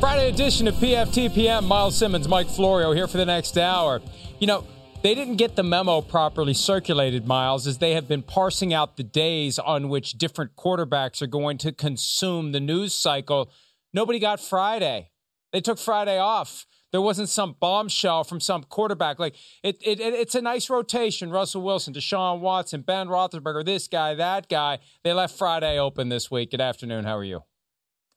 Friday edition of PFTPM. Myles Simmons, Mike Florio here for the next hour. You know, they didn't get the memo properly circulated, Myles, as they have been parsing out the days on which different quarterbacks are going to consume the news cycle. Nobody got Friday. They took Friday off. There wasn't some bombshell from some quarterback. Like it, it, it's a nice rotation. Russell Wilson, Deshaun Watson, Ben Roethlisberger, this guy, that guy. They left Friday open this week. Good afternoon. How are you?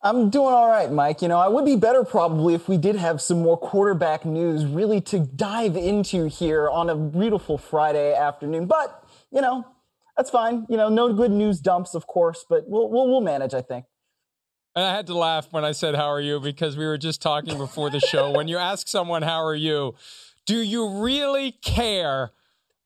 I'm doing all right, Mike. You know, I would be better probably if we did have some more quarterback news really to dive into here on a beautiful Friday afternoon. But, you know, that's fine. You know, no good news dumps, of course, but we'll we'll, we'll manage, I think. And I had to laugh when I said, How are you? Because we were just talking before the show. when you ask someone, How are you? Do you really care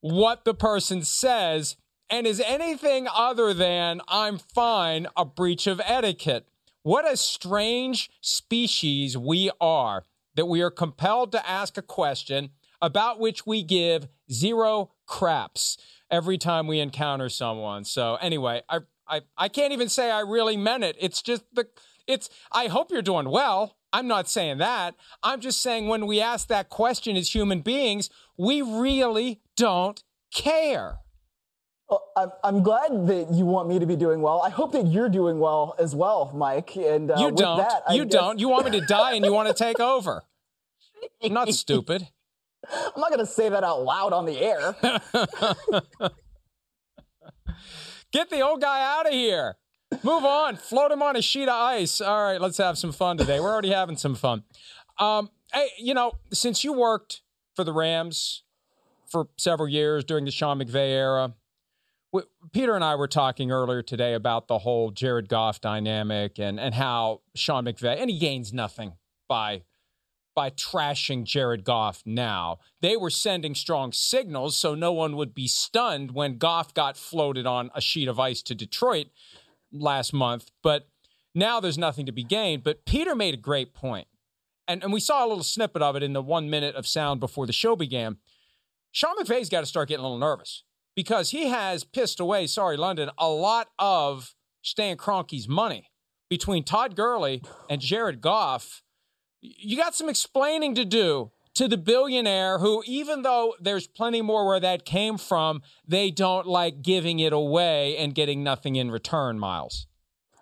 what the person says? And is anything other than I'm fine a breach of etiquette? What a strange species we are that we are compelled to ask a question about which we give zero craps every time we encounter someone. So anyway, I I I can't even say I really meant it. It's just the it's I hope you're doing well. I'm not saying that. I'm just saying when we ask that question as human beings, we really don't care. Well, I'm, glad that you want me to be doing well. I hope that you're doing well as well, Mike. And uh, you don't. That, you guess... don't. You want me to die and you want to take over. I'm not stupid. I'm not going to say that out loud on the air. Get the old guy out of here. Move on. Float him on a sheet of ice. All right, let's have some fun today. We're already having some fun. Um, hey, you know, since you worked for the Rams for several years during the Sean McVay era, Peter and I were talking earlier today about the whole Jared Goff dynamic and and how Sean McVay and he gains nothing by by trashing Jared Goff now. They were sending strong signals so no one would be stunned when Goff got floated on a sheet of ice to Detroit last month, but now there's nothing to be gained, but Peter made a great point. And and we saw a little snippet of it in the 1 minute of sound before the show began. Sean McVay's got to start getting a little nervous because he has pissed away, sorry, London, a lot of Stan Kroenke's money between Todd Gurley and Jared Goff. You got some explaining to do to the billionaire who, even though there's plenty more where that came from, they don't like giving it away and getting nothing in return, Myles.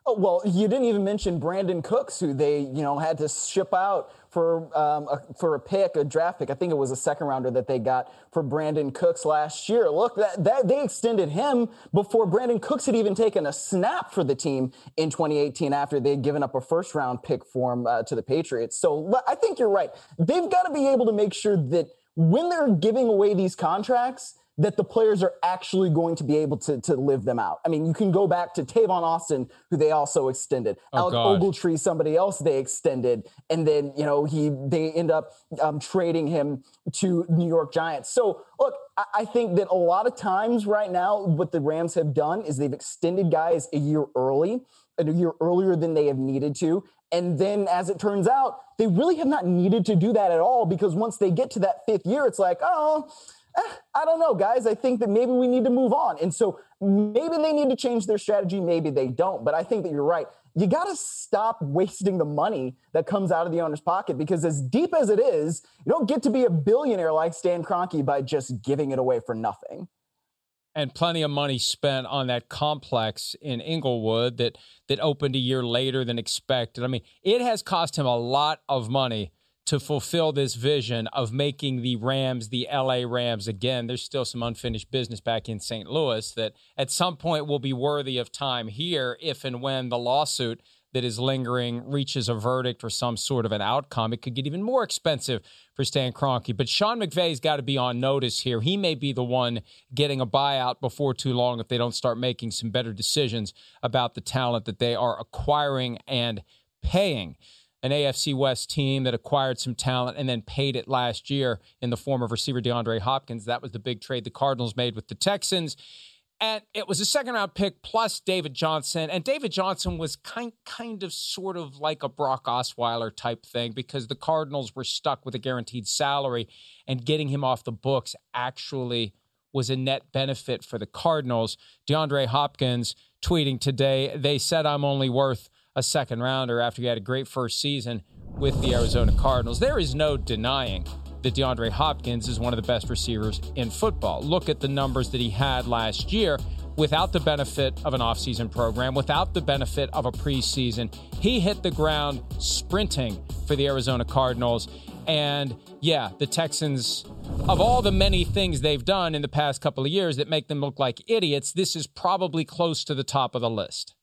Oh, well, you didn't even mention Brandin Cooks, who they, you know, had to ship out for um, a, for a pick, a draft pick. I think it was a second rounder that they got for Brandin Cooks last year. Look, that, that they extended him before Brandin Cooks had even taken a snap for the team in 2018 after they had given up a first round pick for him uh, to the Patriots. So I think you're right. They've got to be able to make sure that when they're giving away these contracts that the players are actually going to be able to, to live them out. I mean, you can go back to Tavon Austin, who they also extended. Oh, Alec God. Ogletree, somebody else they extended, and then you know he they end up um, trading him to New York Giants. So look, I, I think that a lot of times right now, what the Rams have done is they've extended guys a year early, a year earlier than they have needed to, and then, as it turns out, they really have not needed to do that at all because once they get to that fifth year, it's like, oh, eh, I don't know, guys. I think that maybe we need to move on. And so maybe they need to change their strategy. Maybe they don't. But I think that you're right. You got to stop wasting the money that comes out of the owner's pocket because, as deep as it is, you don't get to be a billionaire like Stan Kroenke by just giving it away for nothing and plenty of money spent on that complex in Inglewood that that opened a year later than expected. I mean, it has cost him a lot of money to fulfill this vision of making the Rams the LA Rams again. There's still some unfinished business back in St. Louis that at some point will be worthy of time here if and when the lawsuit that is lingering reaches a verdict or some sort of an outcome, it could get even more expensive for Stan Kroenke. But Sean McVay's got to be on notice here. He may be the one getting a buyout before too long if they don't start making some better decisions about the talent that they are acquiring and paying. An AFC West team that acquired some talent and then paid it last year in the form of receiver DeAndre Hopkins. That was the big trade the Cardinals made with the Texans. And it was a second round pick plus David Johnson. And David Johnson was kind kind of sort of like a Brock Osweiler type thing because the Cardinals were stuck with a guaranteed salary and getting him off the books actually was a net benefit for the Cardinals. DeAndre Hopkins tweeting today, they said I'm only worth a second rounder after he had a great first season with the Arizona Cardinals. There is no denying that DeAndre Hopkins is one of the best receivers in football. Look at the numbers that he had last year without the benefit of an offseason program, without the benefit of a preseason. He hit the ground sprinting for the Arizona Cardinals. And yeah, the Texans, of all the many things they've done in the past couple of years that make them look like idiots, this is probably close to the top of the list.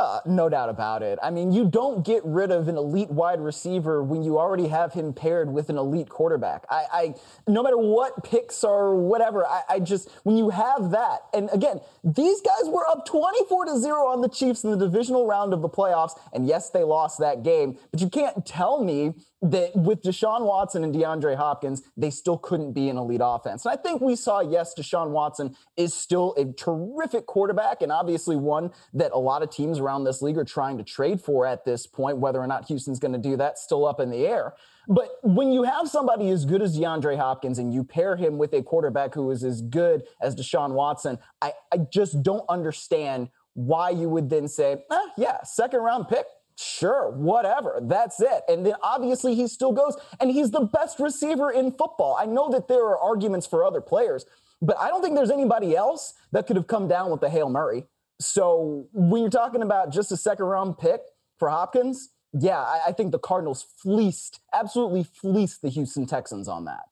Uh, no doubt about it. I mean, you don't get rid of an elite wide receiver when you already have him paired with an elite quarterback. I, I no matter what picks or whatever, I, I, just when you have that, and again, these guys were up 24 to zero on the Chiefs in the divisional round of the playoffs, and yes, they lost that game, but you can't tell me that with Deshaun Watson and DeAndre Hopkins, they still couldn't be an elite offense. And I think we saw, yes, Deshaun Watson is still a terrific quarterback and obviously one that a lot of teams around this league are trying to trade for at this point. Whether or not Houston's going to do that, still up in the air. But when you have somebody as good as DeAndre Hopkins and you pair him with a quarterback who is as good as Deshaun Watson, I, I just don't understand why you would then say, eh, yeah, second round pick, Sure, whatever. That's it. And then obviously he still goes, and he's the best receiver in football. I know that there are arguments for other players, but I don't think there's anybody else that could have come down with the Hail Murray. So when you're talking about just a second round pick for Hopkins, yeah, I, I think the Cardinals fleeced, absolutely fleeced the Houston Texans on that.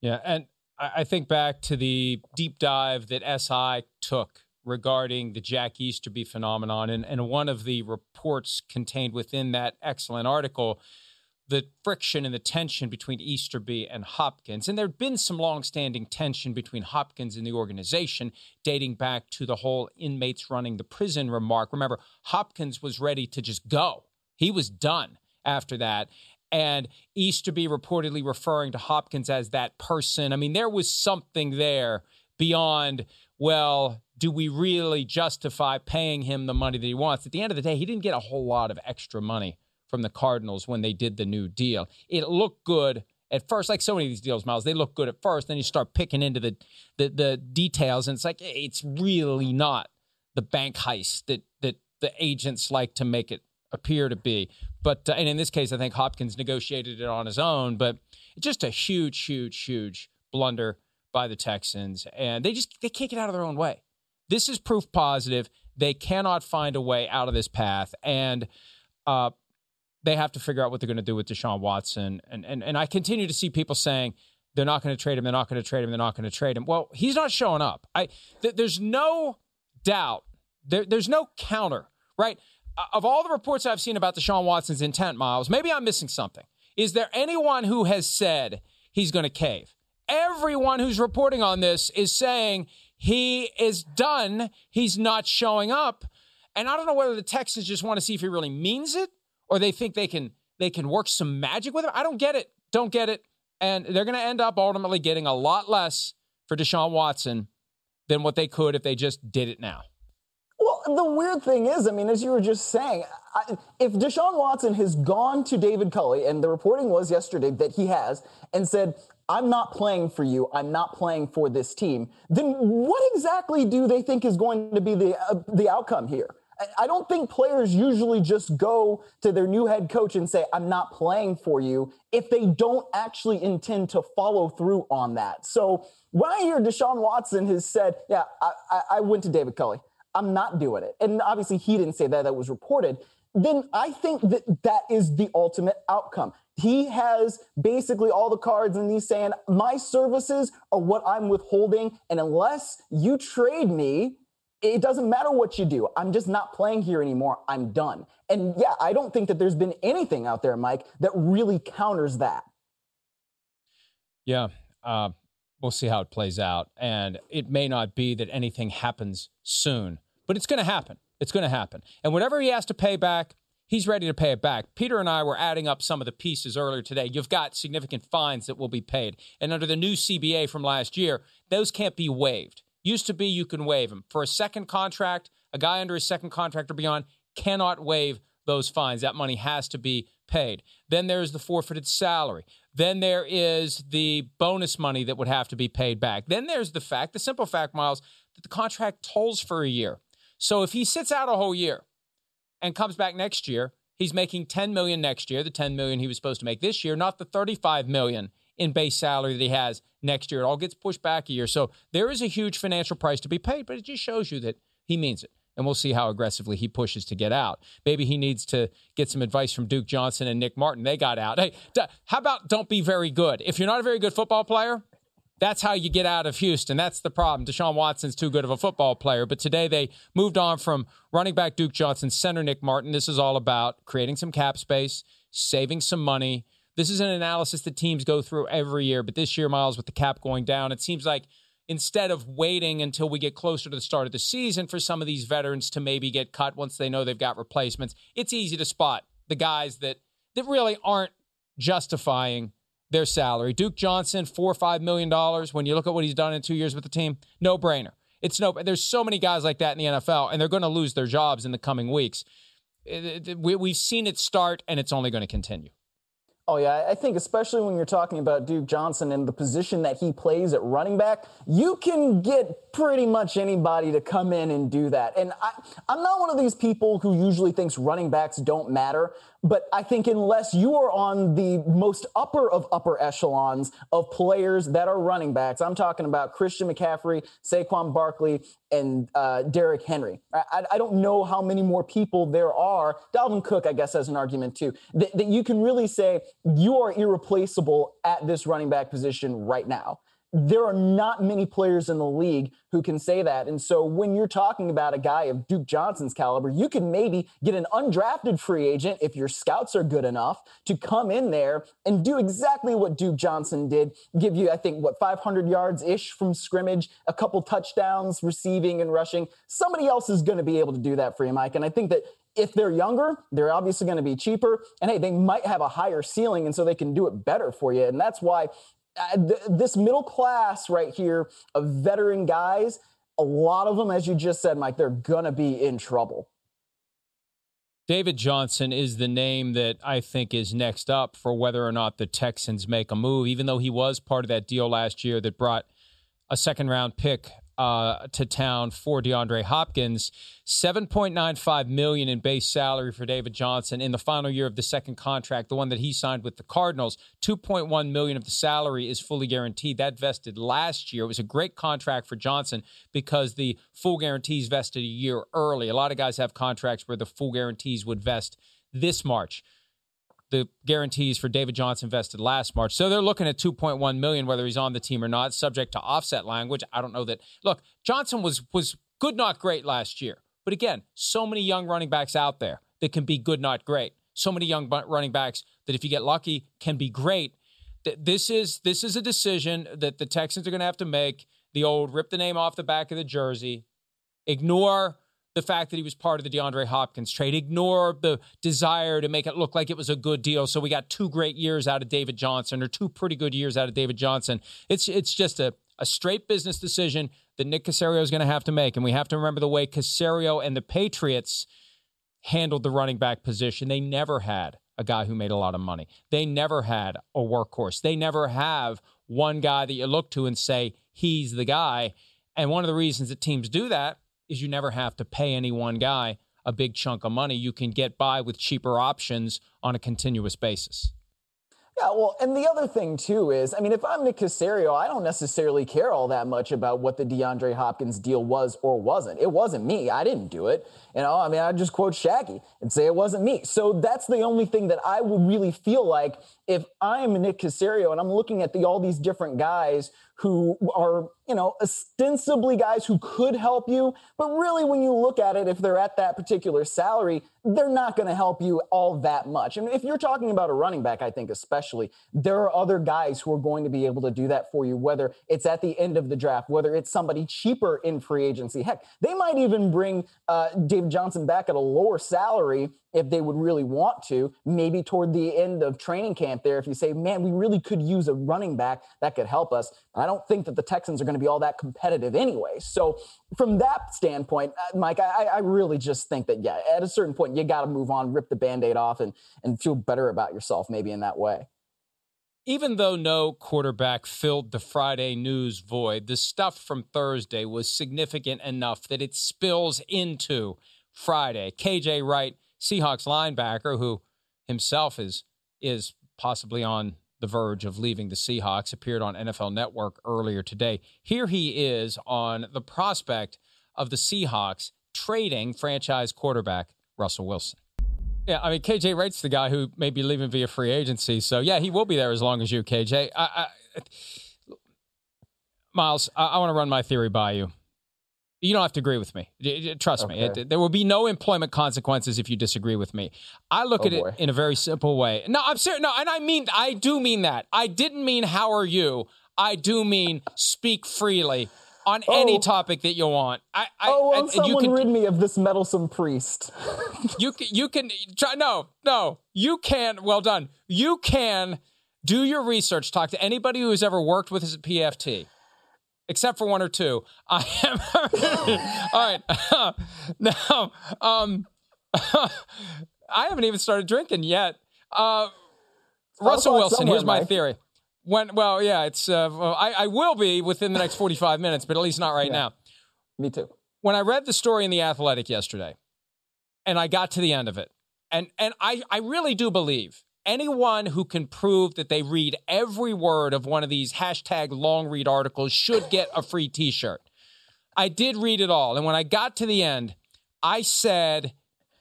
Yeah. And I think back to the deep dive that SI took regarding the Jack Easterby phenomenon. And, and one of the reports contained within that excellent article, the friction and the tension between Easterby and Hopkins. And there'd been some longstanding tension between Hopkins and the organization dating back to the whole inmates running the prison remark. Remember, Hopkins was ready to just go, he was done after that. And Easterby reportedly referring to Hopkins as that person. I mean, there was something there beyond, well, do we really justify paying him the money that he wants? At the end of the day, he didn't get a whole lot of extra money from the Cardinals when they did the new deal. It looked good at first, like so many of these deals, Myles. They look good at first, then you start picking into the the, the details, and it's like it's really not the bank heist that that the agents like to make it appear to be. But uh, and in this case, I think Hopkins negotiated it on his own, but just a huge, huge, huge blunder by the Texans, and they just they can't get out of their own way. This is proof positive. They cannot find a way out of this path, and uh, they have to figure out what they're going to do with Deshaun Watson. And and and I continue to see people saying they're not going to trade him. They're not going to trade him. They're not going to trade him. Well, he's not showing up. I th- there's no doubt. There, there's no counter. Right. Of all the reports I've seen about Deshaun Watson's intent, Myles, maybe I'm missing something. Is there anyone who has said he's going to cave? Everyone who's reporting on this is saying he is done. He's not showing up. And I don't know whether the Texans just want to see if he really means it or they think they can they can work some magic with him. I don't get it. Don't get it. And they're going to end up ultimately getting a lot less for Deshaun Watson than what they could if they just did it now. Well, the weird thing is, I mean, as you were just saying, I, if Deshaun Watson has gone to David Culley, and the reporting was yesterday that he has, and said, I'm not playing for you. I'm not playing for this team. Then what exactly do they think is going to be the uh, the outcome here? I don't think players usually just go to their new head coach and say, I'm not playing for you if they don't actually intend to follow through on that. So when I hear Deshaun Watson has said, Yeah, I, I went to David Culley, I'm not doing it. And obviously he didn't say that, that was reported. Then I think that that is the ultimate outcome he has basically all the cards and he's saying my services are what i'm withholding and unless you trade me it doesn't matter what you do. I'm just not playing here anymore. I'm done. And yeah, I don't think that there's been anything out there, Mike, that really counters that. Yeah. Uh, we'll see how it plays out. And it may not be that anything happens soon, but it's going to happen. It's going to happen. And whatever he has to pay back, he's ready to pay it back. Peter and I were adding up some of the pieces earlier today. You've got significant fines that will be paid. And under the new CBA from last year, those can't be waived. Used to be you can waive them. For a second contract, a guy under a second contract or beyond cannot waive those fines. That money has to be paid. Then there's the forfeited salary. Then there is the bonus money that would have to be paid back. Then there's the fact, the simple fact, Myles, that the contract tolls for a year. So if he sits out a whole year and comes back next year, he's making 10 million next year, the 10 million he was supposed to make this year, not the 35 million in base salary that he has next year. It all gets pushed back a year. So there is a huge financial price to be paid, but it just shows you that he means it and we'll see how aggressively he pushes to get out. Maybe he needs to get some advice from Duke Johnson and Nick Martin. They got out. Hey, how about don't be very good? If you're not a very good football player, that's how you get out of Houston. That's the problem. Deshaun Watson's too good of a football player. But today they moved on from running back Duke Johnson, center Nick Martin. This is all about creating some cap space, saving some money. This is an analysis that teams go through every year. But this year, Myles, with the cap going down, it seems like – instead of waiting until we get closer to the start of the season for some of these veterans to maybe get cut once they know they've got replacements, it's easy to spot the guys that that really aren't justifying their salary. Duke Johnson, four or five million dollars. When you look at what he's done in two years with the team, no brainer. It's no. There's so many guys like that in the NFL, and they're going to lose their jobs in the coming weeks. We've seen it start, and it's only going to continue. Oh, yeah. I think, especially when you're talking about Duke Johnson and the position that he plays at running back, you can get pretty much anybody to come in and do that. And I, I'm not one of these people who usually thinks running backs don't matter. But I think unless you are on the most upper of upper echelons of players that are running backs, I'm talking about Christian McCaffrey, Saquon Barkley, and uh, Derrick Henry. I, I, don't know how many more people there are. Dalvin Cook, I guess, has an argument too, that, that you can really say you are irreplaceable at this running back position right now there are not many players in the league who can say that. And so when you're talking about a guy of Duke Johnson's caliber, you can maybe get an undrafted free agent if your scouts are good enough to come in there and do exactly what Duke Johnson did, give you, I think, what, 500 yards ish from scrimmage, a couple touchdowns receiving and rushing. Somebody else is going to be able to do that for you, Mike. And I think that if they're younger, they're obviously going to be cheaper. And hey, they might have a higher ceiling, and so they can do it better for you. And that's why uh, th- this middle class right here of veteran guys, a lot of them, as you just said, Mike, they're gonna be in trouble. David Johnson is the name that I think is next up for whether or not the Texans make a move, even though he was part of that deal last year that brought a second round pick uh, to town for DeAndre Hopkins. 7.95 million in base salary for David Johnson in the final year of the second contract, the one that he signed with the Cardinals. 2.1 million of the salary is fully guaranteed. That vested last year. It was a great contract for Johnson because the full guarantees vested a year early. A lot of guys have contracts where the full guarantees would vest this March the guarantees for David Johnson vested last March. So they're looking at 2.1 million whether he's on the team or not, subject to offset language. I don't know that. Look, Johnson was was good not great last year. But again, so many young running backs out there that can be good not great. So many young running backs that if you get lucky can be great. This is this is a decision that the Texans are going to have to make. The old rip the name off the back of the jersey. Ignore the fact that he was part of the DeAndre Hopkins trade, ignore the desire to make it look like it was a good deal. So we got two great years out of David Johnson or two pretty good years out of David Johnson. It's it's just a, a straight business decision that Nick Caserio is going to have to make. And we have to remember the way Caserio and the Patriots handled the running back position. They never had a guy who made a lot of money. They never had a workhorse. They never have one guy that you look to and say, he's the guy. And one of the reasons that teams do that is you never have to pay any one guy a big chunk of money. You can get by with cheaper options on a continuous basis. Yeah, well, and the other thing too is, I mean, if I'm Nick Caserio, I don't necessarily care all that much about what the DeAndre Hopkins deal was or wasn't. It wasn't me. I didn't do it. You know, I mean, I just quote Shaggy and say it wasn't me. So that's the only thing that I would really feel like if I'm Nick Caserio and I'm looking at the all these different guys who are, you know, ostensibly guys who could help you. But really, when you look at it, if they're at that particular salary, they're not going to help you all that much. And if you're talking about a running back, I think especially, there are other guys who are going to be able to do that for you, whether it's at the end of the draft, whether it's somebody cheaper in free agency. Heck, they might even bring uh, David Johnson back at a lower salary if they would really want to, maybe toward the end of training camp there, if you say, man, we really could use a running back that could help us. I don't think that the Texans are going to be all that competitive anyway. So, from that standpoint, uh, Mike, I, I really just think that, yeah, at a certain point, you got to move on, rip the band aid off, and, and feel better about yourself maybe in that way. Even though no quarterback filled the Friday news void, the stuff from Thursday was significant enough that it spills into Friday. KJ Wright Seahawks linebacker, who himself is is possibly on the verge of leaving the Seahawks, appeared on NFL Network earlier today. Here he is on the prospect of the Seahawks trading franchise quarterback Russell Wilson. Yeah, I mean KJ Wright's the guy who may be leaving via free agency, so yeah, he will be there as long as you, KJ. I, I, Myles, I, I want to run my theory by you. You don't have to agree with me. Trust okay. me. It, there will be no employment consequences if you disagree with me. I look oh, at boy. it in a very simple way. No, I'm serious. No, and I mean, I do mean that. I didn't mean how are you. I do mean speak freely on oh. any topic that you want. I, I oh, well, and, someone you can, rid me of this meddlesome priest. you you can try. No, no, you can. Well done. You can do your research. Talk to anybody who has ever worked with his PFT except for one or two. I am all right. now, um, I haven't even started drinking yet. Uh, Russell Wilson. Here's my Mike. theory. When well, yeah, it's uh, I, I will be within the next 45 minutes, but at least not right yeah. now. Me too. When I read the story in the Athletic yesterday, and I got to the end of it, and and I I really do believe anyone who can prove that they read every word of one of these hashtag long read articles should get a free t shirt. I did read it all. And when I got to the end, I said,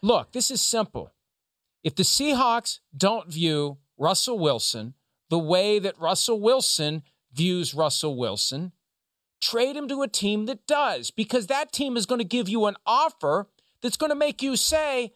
look, this is simple. If the Seahawks don't view Russell Wilson the way that Russell Wilson views Russell Wilson, trade him to a team that does, because that team is going to give you an offer that's going to make you say,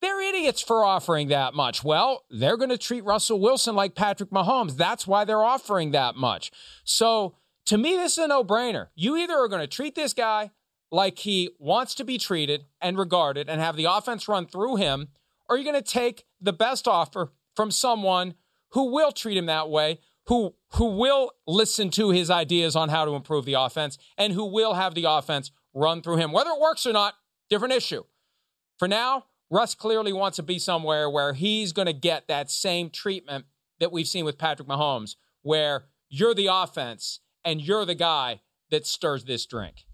they're idiots for offering that much. Well, they're going to treat Russell Wilson like Patrick Mahomes. That's why they're offering that much. So, to me, this is a no brainer. You either are going to treat this guy like he wants to be treated and regarded and have the offense run through him, or you're going to take the best offer from someone who will treat him that way, who who will listen to his ideas on how to improve the offense and who will have the offense run through him. Whether it works or not, different issue. For now, Russ clearly wants to be somewhere where he's going to get that same treatment that we've seen with Patrick Mahomes, where you're the offense and you're the guy that stirs this drink.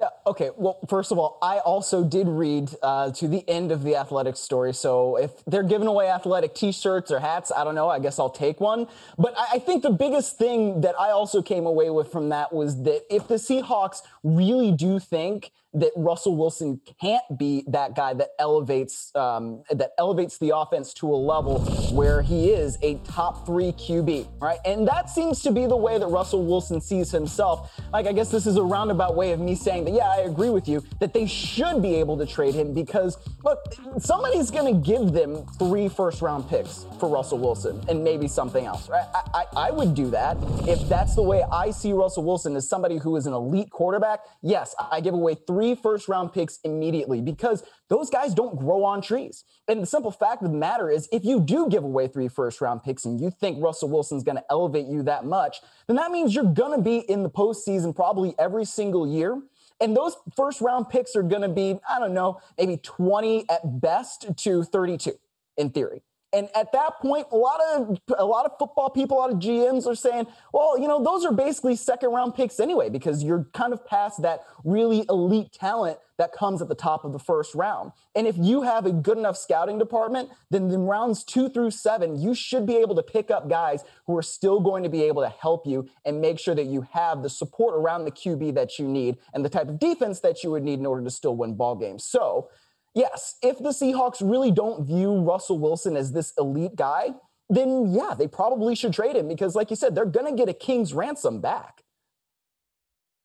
Yeah, okay. Well, first of all, I also did read uh, to the end of the athletic story. So if they're giving away athletic T-shirts or hats, I don't know. I guess I'll take one. But I, I think the biggest thing that I also came away with from that was that if the Seahawks really do think that Russell Wilson can't be that guy that elevates um, that elevates the offense to a level where he is a top three QB, right? And that seems to be the way that Russell Wilson sees himself. Like, I guess this is a roundabout way of me saying that, yeah, I agree with you that they should be able to trade him because look, somebody's going to give them three first round picks for Russell Wilson and maybe something else, right? I, I, I would do that if that's the way I see Russell Wilson as somebody who is an elite quarterback. Yes, I give away three three first round picks immediately because those guys don't grow on trees. And the simple fact of the matter is, if you do give away three first round picks and you think Russell Wilson's going to elevate you that much, then that means you're going to be in the postseason probably every single year. And those first round picks are going to be, I don't know, maybe 20 at best to 32 in theory. And at that point, a lot of a lot of football people, a lot of GMs are saying, well, you know, those are basically second round picks anyway, because you're kind of past that really elite talent that comes at the top of the first round. And if you have a good enough scouting department, then in rounds two through seven, you should be able to pick up guys who are still going to be able to help you and make sure that you have the support around the QB that you need and the type of defense that you would need in order to still win ball games. So yes, if the Seahawks really don't view Russell Wilson as this elite guy, then yeah, they probably should trade him because, like you said, they're going to get a king's ransom back.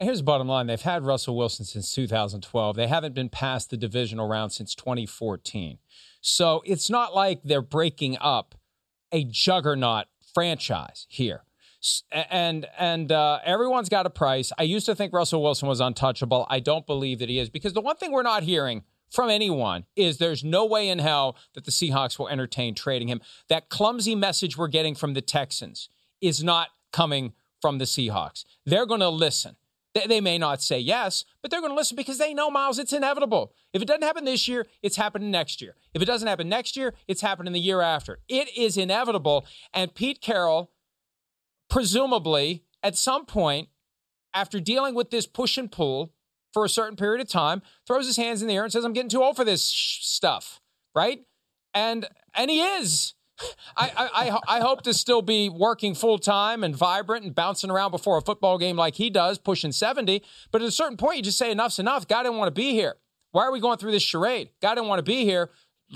Here's the bottom line they've had Russell Wilson since 2012. They haven't been past the divisional round since 2014. So it's not like they're breaking up a juggernaut franchise here. And and uh, everyone's got a price. I used to think Russell Wilson was untouchable. I don't believe that he is because the one thing we're not hearing from anyone is there's no way in hell that the Seahawks will entertain trading him. That clumsy message we're getting from the Texans is not coming from the Seahawks. They're going to listen. They, may not say yes, but they're going to listen because they know, Myles, it's inevitable. If it doesn't happen this year, it's happening next year. If it doesn't happen next year, it's happening the year after. It is inevitable. And Pete Carroll, presumably, at some point, after dealing with this push and pull for a certain period of time, throws his hands in the air and says, I'm getting too old for this sh- stuff, right? And and he is. I, I, I hope to still be working full time and vibrant and bouncing around before a football game like he does, pushing 70. But at a certain point, you just say enough's enough. God didn't want to be here. Why are we going through this charade? God didn't want to be here.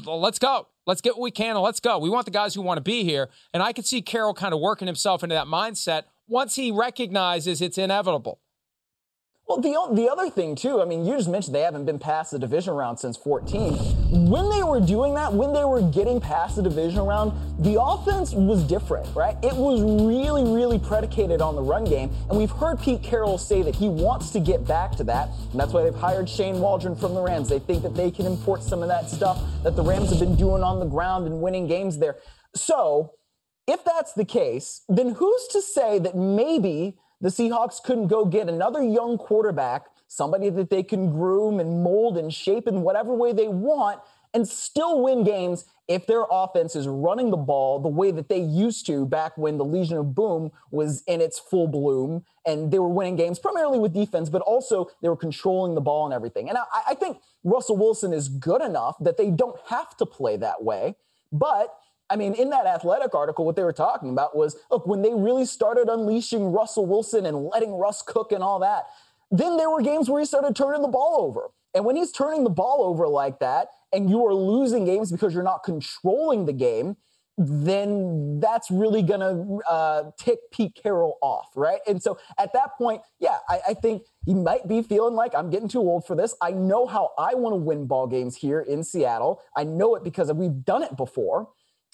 Let's go. Let's get what we can and let's go. We want the guys who want to be here. And I could see Carroll kind of working himself into that mindset once he recognizes it's inevitable. Well, the, the other thing, too, I mean, you just mentioned they haven't been past the division round since 14. When they were doing that, when they were getting past the division round, the offense was different, right? It was really, really predicated on the run game. And we've heard Pete Carroll say that he wants to get back to that. And that's why they've hired Shane Waldron from the Rams. They think that they can import some of that stuff that the Rams have been doing on the ground and winning games there. So, if that's the case, then who's to say that maybe the Seahawks couldn't go get another young quarterback, somebody that they can groom and mold and shape in whatever way they want, and still win games if their offense is running the ball the way that they used to back when the Legion of Boom was in its full bloom and they were winning games primarily with defense, but also they were controlling the ball and everything. And I, I think Russell Wilson is good enough that they don't have to play that way. But I mean, in that athletic article, what they were talking about was look, when they really started unleashing Russell Wilson and letting Russ cook and all that, then there were games where he started turning the ball over. And when he's turning the ball over like that, and you are losing games because you're not controlling the game, then that's really going to uh, tick Pete Carroll off, right? And so at that point, yeah, I, I, think he might be feeling like I'm getting too old for this. I know how I want to win ball games here in Seattle. I know it because we've done it before.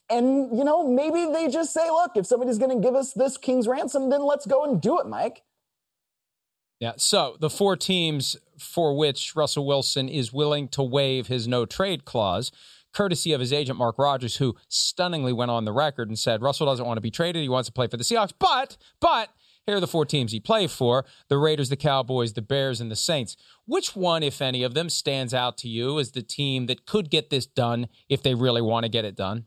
And, you know, maybe they just say, look, if somebody's going to give us this king's ransom, then let's go and do it, Mike. Yeah. So the four teams for which Russell Wilson is willing to waive his no trade clause, courtesy of his agent, Mark Rogers, who stunningly went on the record and said Russell doesn't want to be traded. He wants to play for the Seahawks. But, but, here are the four teams he played for the Raiders, the Cowboys, the Bears, and the Saints. Which one, if any of them, stands out to you as the team that could get this done if they really want to get it done?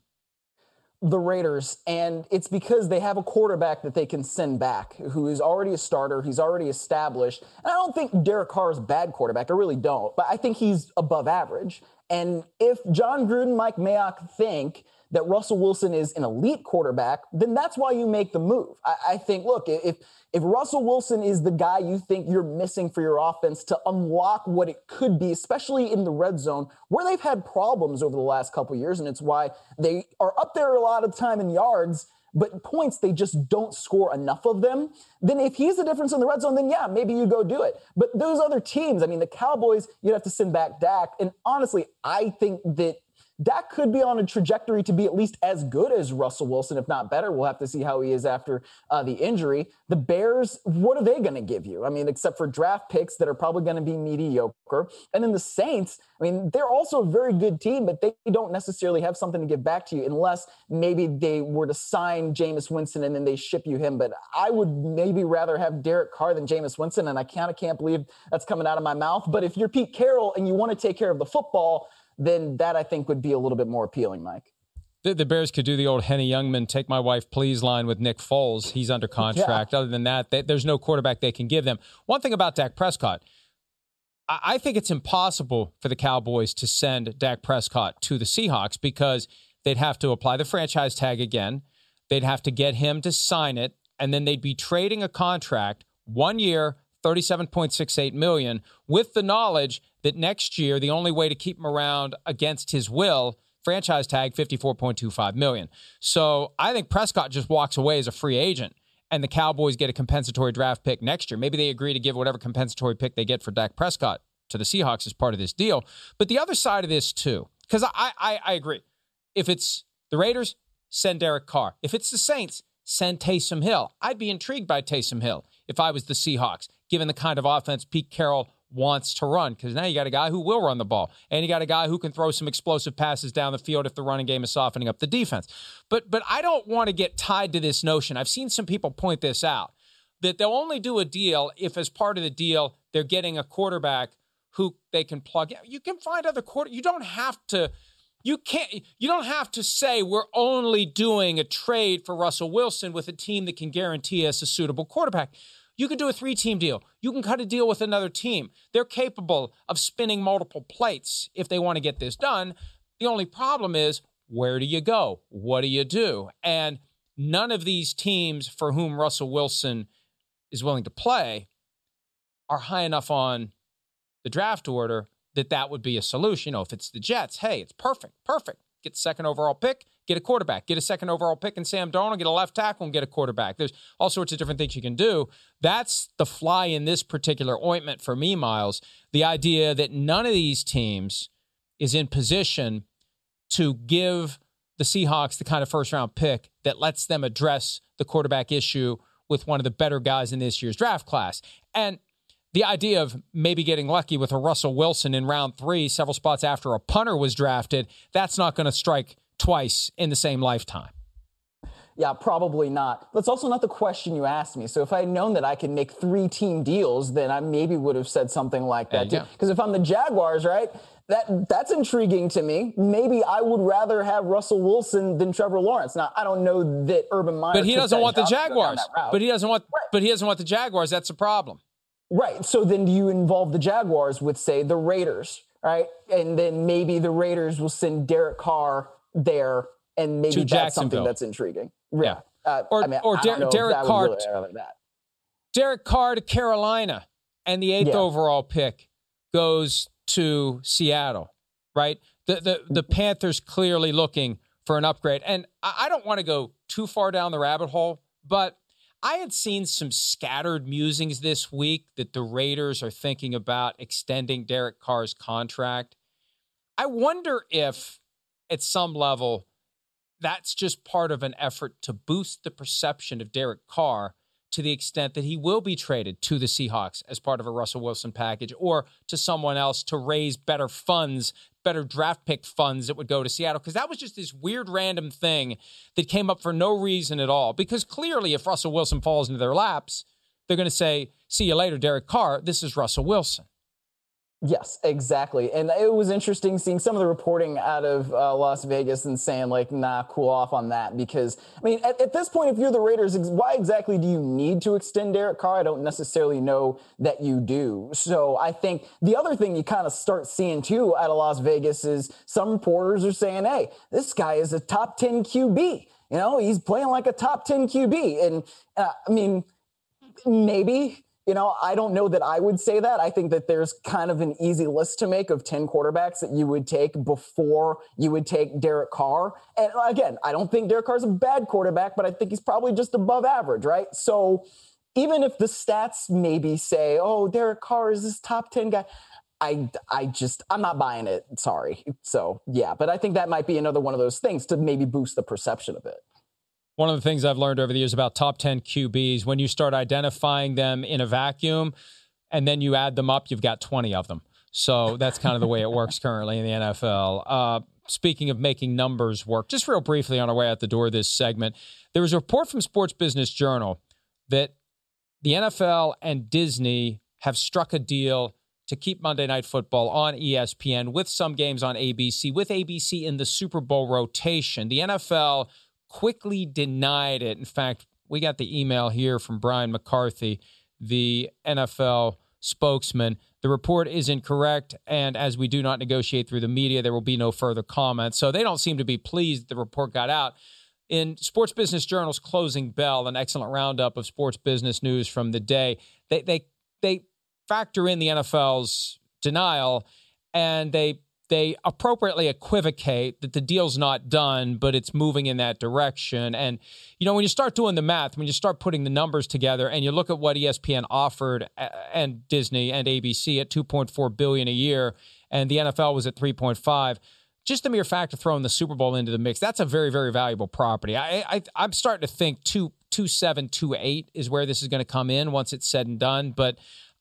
The Raiders, and it's because they have a quarterback that they can send back who is already a starter. He's already established. And I don't think Derek Carr is a bad quarterback. I really don't. But I think he's above average. And if Jon Gruden, Mike Mayock think that Russell Wilson is an elite quarterback, then that's why you make the move. I, I think, look, if if Russell Wilson is the guy you think you're missing for your offense to unlock what it could be, especially in the red zone, where they've had problems over the last couple years, and it's why they are up there a lot of time in yards, but points they just don't score enough of them. Then if he's the difference in the red zone, then yeah, maybe you go do it. But those other teams, I mean, the Cowboys, you'd have to send back Dak, and honestly, I think that Dak could be on a trajectory to be at least as good as Russell Wilson, if not better. We'll have to see how he is after uh, the injury. The Bears, what are they going to give you? I mean, except for draft picks that are probably going to be mediocre. And then the Saints, I mean, they're also a very good team, but they don't necessarily have something to give back to you unless maybe they were to sign Jameis Winston and then they ship you him. But I would maybe rather have Derek Carr than Jameis Winston. And I kind of can't believe that's coming out of my mouth. But if you're Pete Carroll and you want to take care of the football, then that I think would be a little bit more appealing, Mike. The, the Bears could do the old Henny Youngman take my wife please line with Nick Foles. He's under contract. Yeah. Other than that, they, there's no quarterback they can give them. One thing about Dak Prescott, I, I think it's impossible for the Cowboys to send Dak Prescott to the Seahawks because they'd have to apply the franchise tag again. They'd have to get him to sign it, and then they'd be trading a contract one year, 37.68 million with the knowledge that next year the only way to keep him around against his will franchise tag 54.25 million. So I think Prescott just walks away as a free agent and the Cowboys get a compensatory draft pick next year. Maybe they agree to give whatever compensatory pick they get for Dak Prescott to the Seahawks as part of this deal. But the other side of this too, because I, I I agree. If it's the Raiders, send Derek Carr. If it's the Saints, send Taysom Hill. I'd be intrigued by Taysom Hill if I was the Seahawks, given the kind of offense Pete Carroll wants to run because now you got a guy who will run the ball and you got a guy who can throw some explosive passes down the field if the running game is softening up the defense. But but I don't want to get tied to this notion. I've seen some people point this out that they'll only do a deal if as part of the deal they're getting a quarterback who they can plug in. You can find other quarter you don't have to you can't you don't have to say we're only doing a trade for Russell Wilson with a team that can guarantee us a suitable quarterback. You can do a three team deal. You can cut a deal with another team. They're capable of spinning multiple plates if they want to get this done. The only problem is where do you go? What do you do? And none of these teams for whom Russell Wilson is willing to play are high enough on the draft order that that would be a solution. You know, if it's the Jets, hey, it's perfect, perfect. Get second overall pick get a quarterback, get a second overall pick and Sam Darnold, get a left tackle, and get a quarterback. There's all sorts of different things you can do. That's the fly in this particular ointment for me, Myles. The idea that none of these teams is in position to give the Seahawks the kind of first round pick that lets them address the quarterback issue with one of the better guys in this year's draft class. And the idea of maybe getting lucky with a Russell Wilson in round three, several spots after a punter was drafted, that's not going to strike twice in the same lifetime? Yeah, probably not. That's also not the question you asked me. So if I had known that I could make three team deals, then I maybe would have said something like that too. Because if I'm the Jaguars, right, that that's intriguing to me. Maybe I would rather have Russell Wilson than Trevor Lawrence. Now I don't know that Urban Meyer. But he doesn't want the Jaguars. But he doesn't want. Right. But he doesn't want the Jaguars. That's a problem. Right. So then do you involve the Jaguars with say the Raiders, right? And then maybe the Raiders will send Derek Carr there, and maybe that's something that's intriguing. Yeah. Uh, or I mean, or Der- Derek Carr. Really Derek Carr to Carolina, and the eighth yeah. overall pick goes to Seattle. Right. The the the Panthers clearly looking for an upgrade, and I, I don't want to go too far down the rabbit hole, but. I had seen some scattered musings this week that the Raiders are thinking about extending Derek Carr's contract. I wonder if at some level, that's just part of an effort to boost the perception of Derek Carr to the extent that he will be traded to the Seahawks as part of a Russell Wilson package or to someone else to raise better funds, better draft pick funds that would go to Seattle. Because that was just this weird random thing that came up for no reason at all. Because clearly, if Russell Wilson falls into their laps, they're going to say, See you later, Derek Carr. This is Russell Wilson. Yes, exactly. And it was interesting seeing some of the reporting out of uh, Las Vegas and saying, like, nah, cool off on that. Because, I mean, at, at, this point, if you're the Raiders, why exactly do you need to extend Derek Carr? I don't necessarily know that you do. So I think the other thing you kind of start seeing too out of Las Vegas is some reporters are saying, hey, this guy is a top 10 QB. You know, he's playing like a top 10 QB. And uh, I mean, maybe you know, I don't know that I would say that. I think that there's kind of an easy list to make of 10 quarterbacks that you would take before you would take Derek Carr. And again, I don't think Derek Carr's a bad quarterback, but I think he's probably just above average, right? So even if the stats maybe say, oh, Derek Carr is this top 10 guy, I, I just, I'm not buying it. Sorry. So yeah, but I think that might be another one of those things to maybe boost the perception of it. One of the things I've learned over the years about top 10 QBs, when you start identifying them in a vacuum and then you add them up, you've got 20 of them. So that's kind of the way it works currently in the NFL. Uh, speaking of making numbers work, just real briefly on our way out the door this segment, there was a report from Sports Business Journal that the NFL and Disney have struck a deal to keep Monday Night Football on ESPN with some games on ABC, with ABC in the Super Bowl rotation. The NFL quickly denied it. In fact, we got the email here from Brian McCarthy, the NFL spokesman. The report is incorrect, and as we do not negotiate through the media, there will be no further comments. So they don't seem to be pleased the report got out. In Sports Business Journal's closing bell, an excellent roundup of sports business news from the day, they they they factor in the NFL's denial and they they appropriately equivocate that the deal's not done, but it's moving in that direction. And, you know, when you start doing the math, when you start putting the numbers together and you look at what ESPN offered and Disney and ABC at 2.4 billion a year and the NFL was at 3.5, just the mere fact of throwing the Super Bowl into the mix, that's a very, very valuable property. I, I am starting to think two two seven two eight is where this is going to come in once it's said and done. But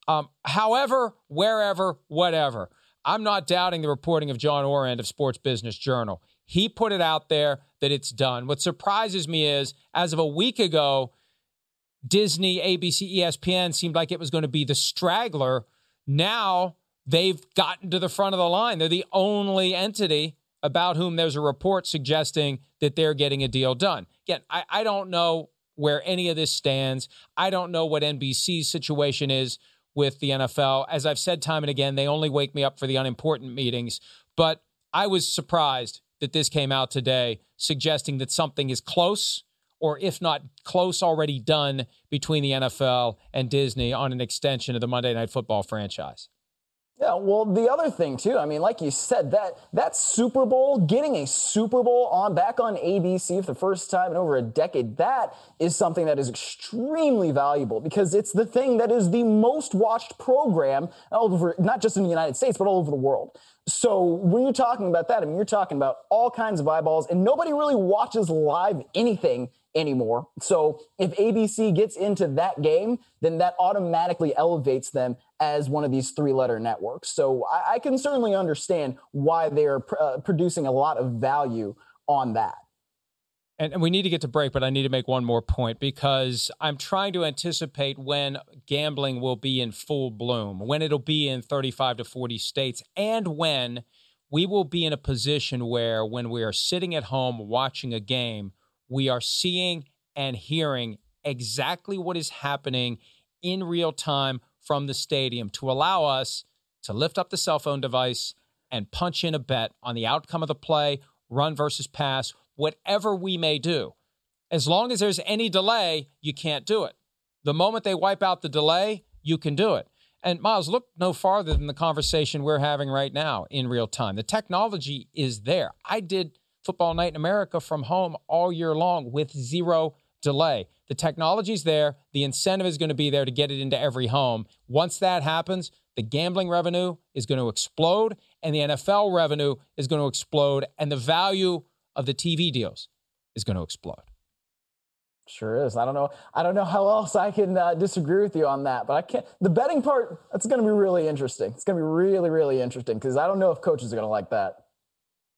um, however, wherever, whatever, I'm not doubting the reporting of John Ourand of Sports Business Journal. He put it out there that it's done. What surprises me is, as of a week ago, Disney, ABC, ESPN seemed like it was going to be the straggler. Now they've gotten to the front of the line. They're the only entity about whom there's a report suggesting that they're getting a deal done. Again, I, I don't know where any of this stands. I don't know what NBC's situation is with the NFL. As I've said time and again, they only wake me up for the unimportant meetings. But I was surprised that this came out today suggesting that something is close, or if not close, already done between the NFL and Disney on an extension of the Monday Night Football franchise. Yeah, well, the other thing too, I mean, like you said, that that Super Bowl, getting a Super Bowl on back on ABC for the first time in over a decade, that is something that is extremely valuable because it's the thing that is the most watched program over, not just in the United States, but all over the world. So when you're talking about that, I mean, you're talking about all kinds of eyeballs, and nobody really watches live anything anymore. So if ABC gets into that game, then that automatically elevates them as one of these three letter networks. So I, I, can certainly understand why they're pr- uh, producing a lot of value on that. And, and we need to get to break, but I need to make one more point because I'm trying to anticipate when gambling will be in full bloom, when it'll be in 35 to 40 states, and when we will be in a position where, when we are sitting at home watching a game, we are seeing and hearing exactly what is happening in real time from the stadium to allow us to lift up the cell phone device and punch in a bet on the outcome of the play, run versus pass, whatever we may do. As long as there's any delay, you can't do it. The moment they wipe out the delay, you can do it. And Myles, look no farther than the conversation we're having right now in real time. The technology is there. I did Football Night in America from home all year long with zero delay. The technology's there. The incentive is going to be there to get it into every home. Once that happens, the gambling revenue is going to explode and the NFL revenue is going to explode and the value of the TV deals is going to explode. Sure is. I don't know. I don't know how else I can uh, disagree with you on that, but I can't. The betting part that's going to be really interesting. It's going to be really, really interesting because I don't know if coaches are going to like that.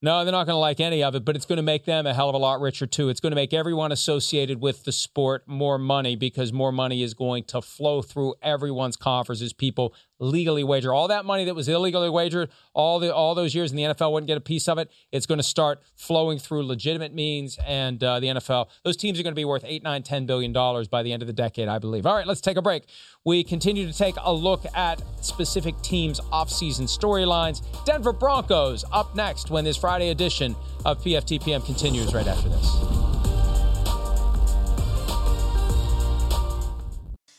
No, they're not going to like any of it, but it's going to make them a hell of a lot richer too. It's going to make everyone associated with the sport more money because more money is going to flow through everyone's coffers as people legally wager. All that money that was illegally wagered, all the all those years, and the NFL wouldn't get a piece of it. It's going to start flowing through legitimate means, and uh, the NFL, those teams are going to be worth eight, nine, ten billion dollars by the end of the decade, I believe. All right, let's take a break. We continue to take a look at specific teams' offseason storylines. Denver Broncos up next when this Friday edition of PFTPM continues right after this.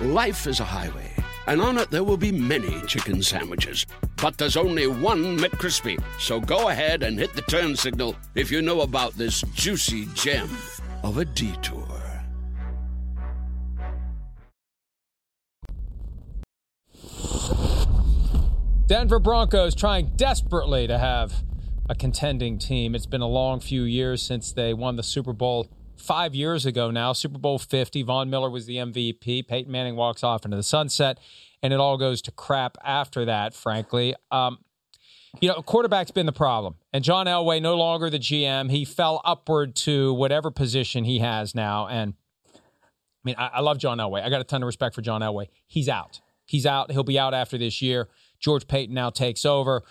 Life is a highway, and on it there will be many chicken sandwiches. But there's only one McCrispy. So go ahead and hit the turn signal if you know about this juicy gem of a detour. Denver Broncos trying desperately to have a contending team. It's been a long few years since they won the Super Bowl five years ago now, Super Bowl 50. Von Miller was the MVP. Peyton Manning walks off into the sunset, and it all goes to crap after that, frankly. Um, you know, quarterback's been the problem. And John Elway, no longer the GM, he fell upward to whatever position he has now. And I mean, I, I love John Elway. I got a ton of respect for John Elway. He's out. He's out. He'll be out after this year. George Paton now takes over.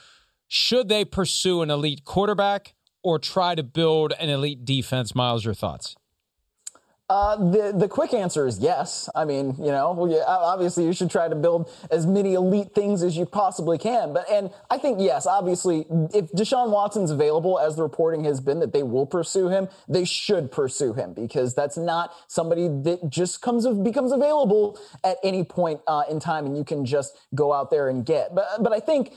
Should they pursue an elite quarterback or try to build an elite defense? Myles, your thoughts? Uh, the the quick answer is yes. I mean, you know, obviously you should try to build as many elite things as you possibly can. But and I think yes, obviously, if Deshaun Watson's available, as the reporting has been that they will pursue him, they should pursue him because that's not somebody that just comes of becomes available at any point uh, in time, and you can just go out there and get. But but I think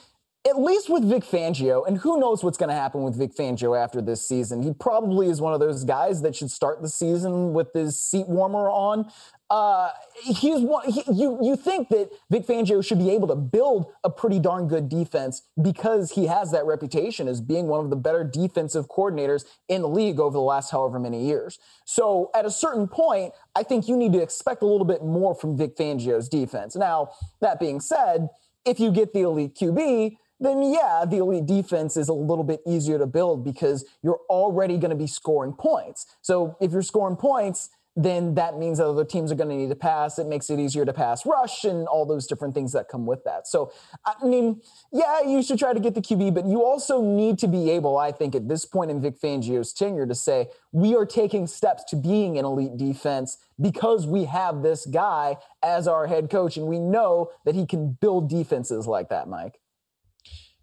at least with Vic Fangio, and who knows what's going to happen with Vic Fangio after this season. He probably is one of those guys that should start the season with his seat warmer on. Uh, he's one, he, you you think that Vic Fangio should be able to build a pretty darn good defense because he has that reputation as being one of the better defensive coordinators in the league over the last however many years. So at a certain point, I think you need to expect a little bit more from Vic Fangio's defense. Now, that being said, if you get the elite QB, then yeah, the elite defense is a little bit easier to build because you're already going to be scoring points. So if you're scoring points, then that means that other teams are going to need to pass. It makes it easier to pass rush and all those different things that come with that. So, I mean, yeah, you should try to get the QB, but you also need to be able, I think, at this point in Vic Fangio's tenure to say, we are taking steps to being an elite defense because we have this guy as our head coach and we know that he can build defenses like that, Mike.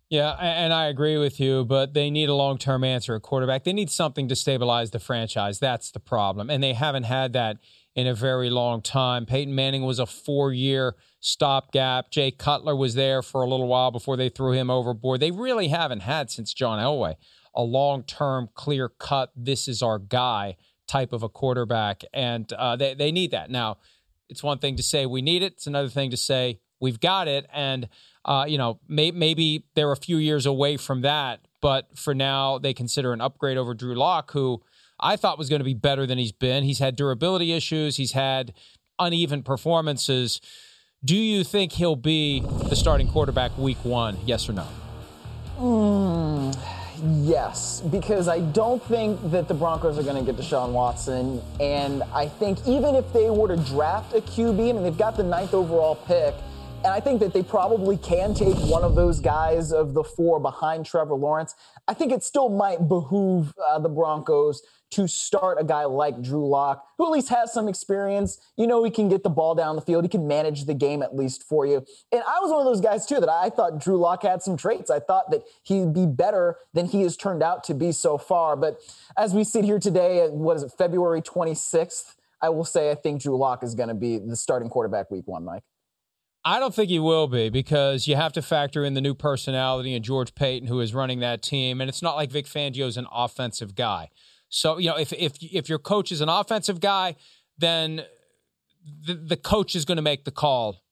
Yeah, and I agree with you, but they need a long term answer at quarterback. They need something to stabilize the franchise. That's the problem. And they haven't had that in a very long time. Peyton Manning was a four year stopgap. Jay Cutler was there for a little while before they threw him overboard. They really haven't had since John Elway a long term, clear cut, this is our guy type of a quarterback. And uh, they, they need that. Now, it's one thing to say we need it, it's another thing to say we've got it. And uh, you know, may, maybe they're a few years away from that, but for now they consider an upgrade over Drew Lock, who I thought was going to be better than he's been. He's had durability issues, he's had uneven performances. Do you think he'll be the starting quarterback week one? Yes or no? Mm, yes, because I don't think that the Broncos are going to get Deshaun Watson. And I think even if they were to draft a QB, I mean, they've got the ninth overall pick. And I think that they probably can take one of those guys of the four behind Trevor Lawrence. I think it still might behoove uh, the Broncos to start a guy like Drew Lock, who at least has some experience. You know, he can get the ball down the field. He can manage the game at least for you. And I was one of those guys too that I thought Drew Lock had some traits. I thought that he'd be better than he has turned out to be so far. But as we sit here today, what is it, February 26th? I will say I think Drew Lock is going to be the starting quarterback week one, Mike. I don't think he will be because you have to factor in the new personality and George Paton, who is running that team. And it's not like Vic Fangio is an offensive guy. So, you know, if, if, if your coach is an offensive guy, then the, the coach is going to make the call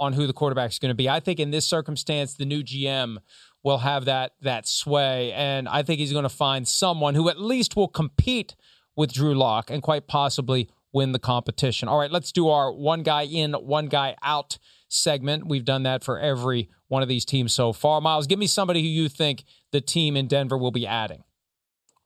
on who the quarterback is going to be. I think in this circumstance, the new GM will have that that sway, and I think he's going to find someone who at least will compete with Drew Lock and quite possibly win the competition. All right, let's do our one guy in, one guy out segment. We've done that for every one of these teams so far. Myles, give me somebody who you think the team in Denver will be adding.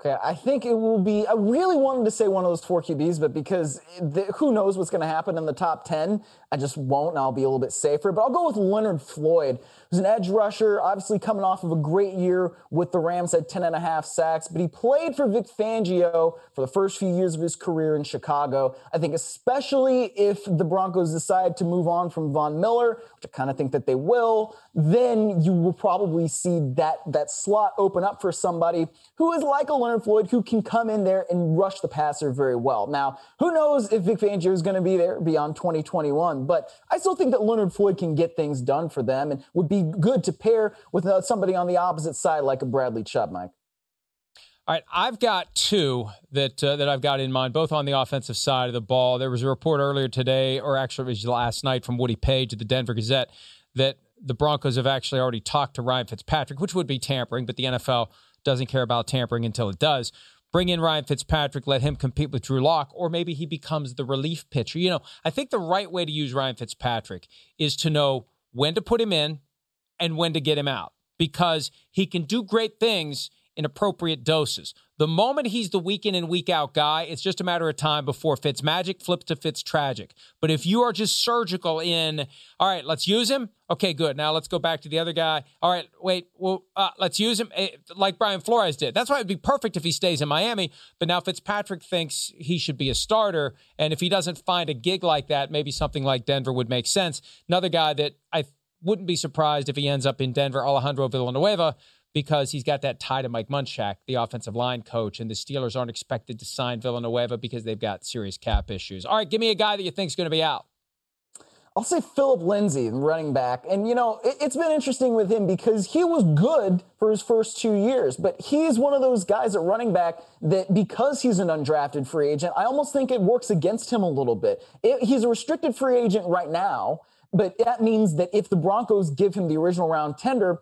Okay, I think it will be. I really wanted to say one of those four QBs, but because the, who knows what's going to happen in the top 10, I just won't, and I'll be a little bit safer. But I'll go with Leonard Floyd, who's an edge rusher, obviously coming off of a great year with the Rams at 10 and a half sacks, but he played for Vic Fangio for the first few years of his career in Chicago. I think, especially if the Broncos decide to move on from Von Miller, which I kind of think that they will, then you will probably see that, that slot open up for somebody who is like a Leonard Floyd who can come in there and rush the passer very well. Now, who knows if Vic Fangio is going to be there beyond 2021, but I still think that Leonard Floyd can get things done for them and would be good to pair with uh, somebody on the opposite side like a Bradley Chubb, Mike. All right, I've got two that uh, that I've got in mind, both on the offensive side of the ball. There was a report earlier today, or actually it was last night, from Woody Paige at the Denver Gazette, that the Broncos have actually already talked to Ryan Fitzpatrick, which would be tampering, but the NFL doesn't care about tampering until it does. Bring in Ryan Fitzpatrick, let him compete with Drew Lock, or maybe he becomes the relief pitcher. You know, I think the right way to use Ryan Fitzpatrick is to know when to put him in and when to get him out because he can do great things in appropriate doses. The moment he's the week in and week out guy, it's just a matter of time before Fitz magic flips to Fitz tragic. But if you are just surgical in, all right, let's use him. Okay, good. Now let's go back to the other guy. All right, wait, well, uh, let's use him eh, like Brian Flores did. That's why it'd be perfect if he stays in Miami. But now Fitzpatrick thinks he should be a starter. And if he doesn't find a gig like that, maybe something like Denver would make sense. Another guy that I wouldn't be surprised if he ends up in Denver, Alejandro Villanueva because he's got that tie to Mike Munchak, the offensive line coach, and the Steelers aren't expected to sign Villanueva because they've got serious cap issues. All right, give me a guy that you think is going to be out. I'll say Phillip Lindsay, running back. And, you know, it, has been interesting with him because he was good for his first two years, but he's one of those guys at running back that because he's an undrafted free agent, I almost think it works against him a little bit. It, he's a restricted free agent right now, but that means that if the Broncos give him the original round tender,